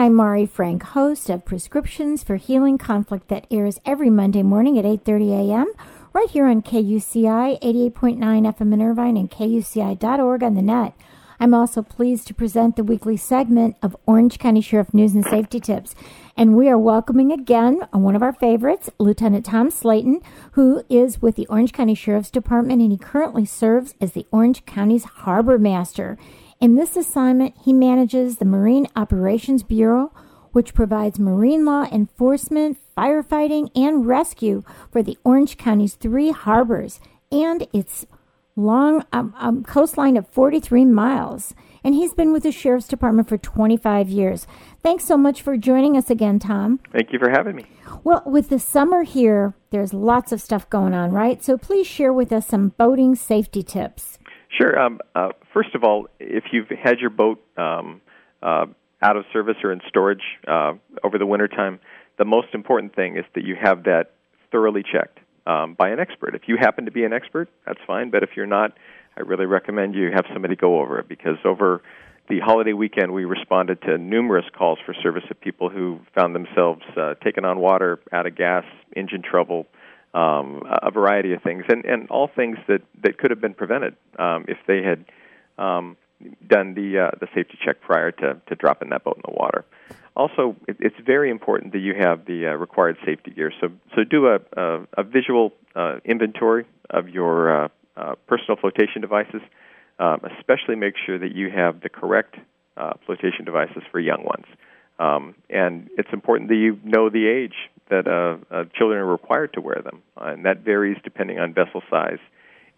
I'm Mari Frank, host of Prescriptions for Healing Conflict that airs every Monday morning at 8:30 a.m. right here on KUCI 88.9 FM in Irvine and KUCI.org on the net. I'm also pleased to present the weekly segment of Orange County Sheriff News and Safety Tips. And we are welcoming again uh, one of our favorites, Lieutenant Tom Slayton, who is with the Orange County Sheriff's Department and he currently serves as the Orange County's Harbor Master. In this assignment, he manages the Marine Operations Bureau, which provides marine law enforcement, firefighting, and rescue for the Orange County's three harbors and its long um, um, coastline of 43 miles. And he's been with the Sheriff's Department for 25 years. Thanks so much for joining us again, Tom. Thank you for having me. Well, with the summer here, there's lots of stuff going on, right? So please share with us some boating safety tips. Sure. Um, uh, first of all, if you've had your boat um, uh, out of service or in storage uh, over the wintertime, the most important thing is that you have that thoroughly checked um, by an expert. If you happen to be an expert, that's fine. But if you're not, I really recommend you have somebody go over it because over the holiday weekend, we responded to numerous calls for service of people who found themselves uh, taken on water, out of gas, engine trouble, um, a variety of things, and, and all things that, that could have been prevented um, if they had um, done the uh, the safety check prior to, to dropping that boat in the water. Also, it, it's very important that you have the uh, required safety gear. So, so do a, a, a visual uh, inventory of your uh, uh, personal flotation devices. Um, especially make sure that you have the correct uh, flotation devices for young ones. Um, and it's important that you know the age that children are required to wear them, and that varies depending on vessel size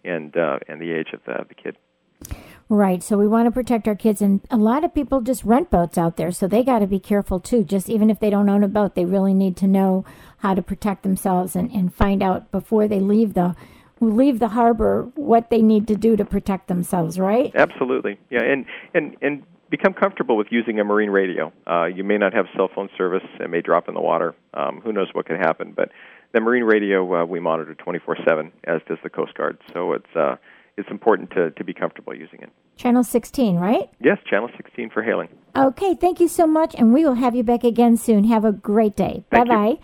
and and the age of the, the kid. Right. So we want to protect our kids, and a lot of people just rent boats out there, so they got to be careful too. Just even if they don't own a boat, they really need to know how to protect themselves and, and find out before they leave the leave the harbor what they need to do to protect themselves. Right. Absolutely. Yeah. And and and become comfortable with using a marine radio. Uh, you may not have cell phone service; it may drop in the water. Um, who knows what could happen? But the marine radio uh, we monitor 24/7, as does the Coast Guard. So it's uh, it's important to, to be comfortable using it. Channel 16, right? Yes, Channel 16 for hailing. Okay, thank you so much, and we will have you back again soon. Have a great day. Bye bye.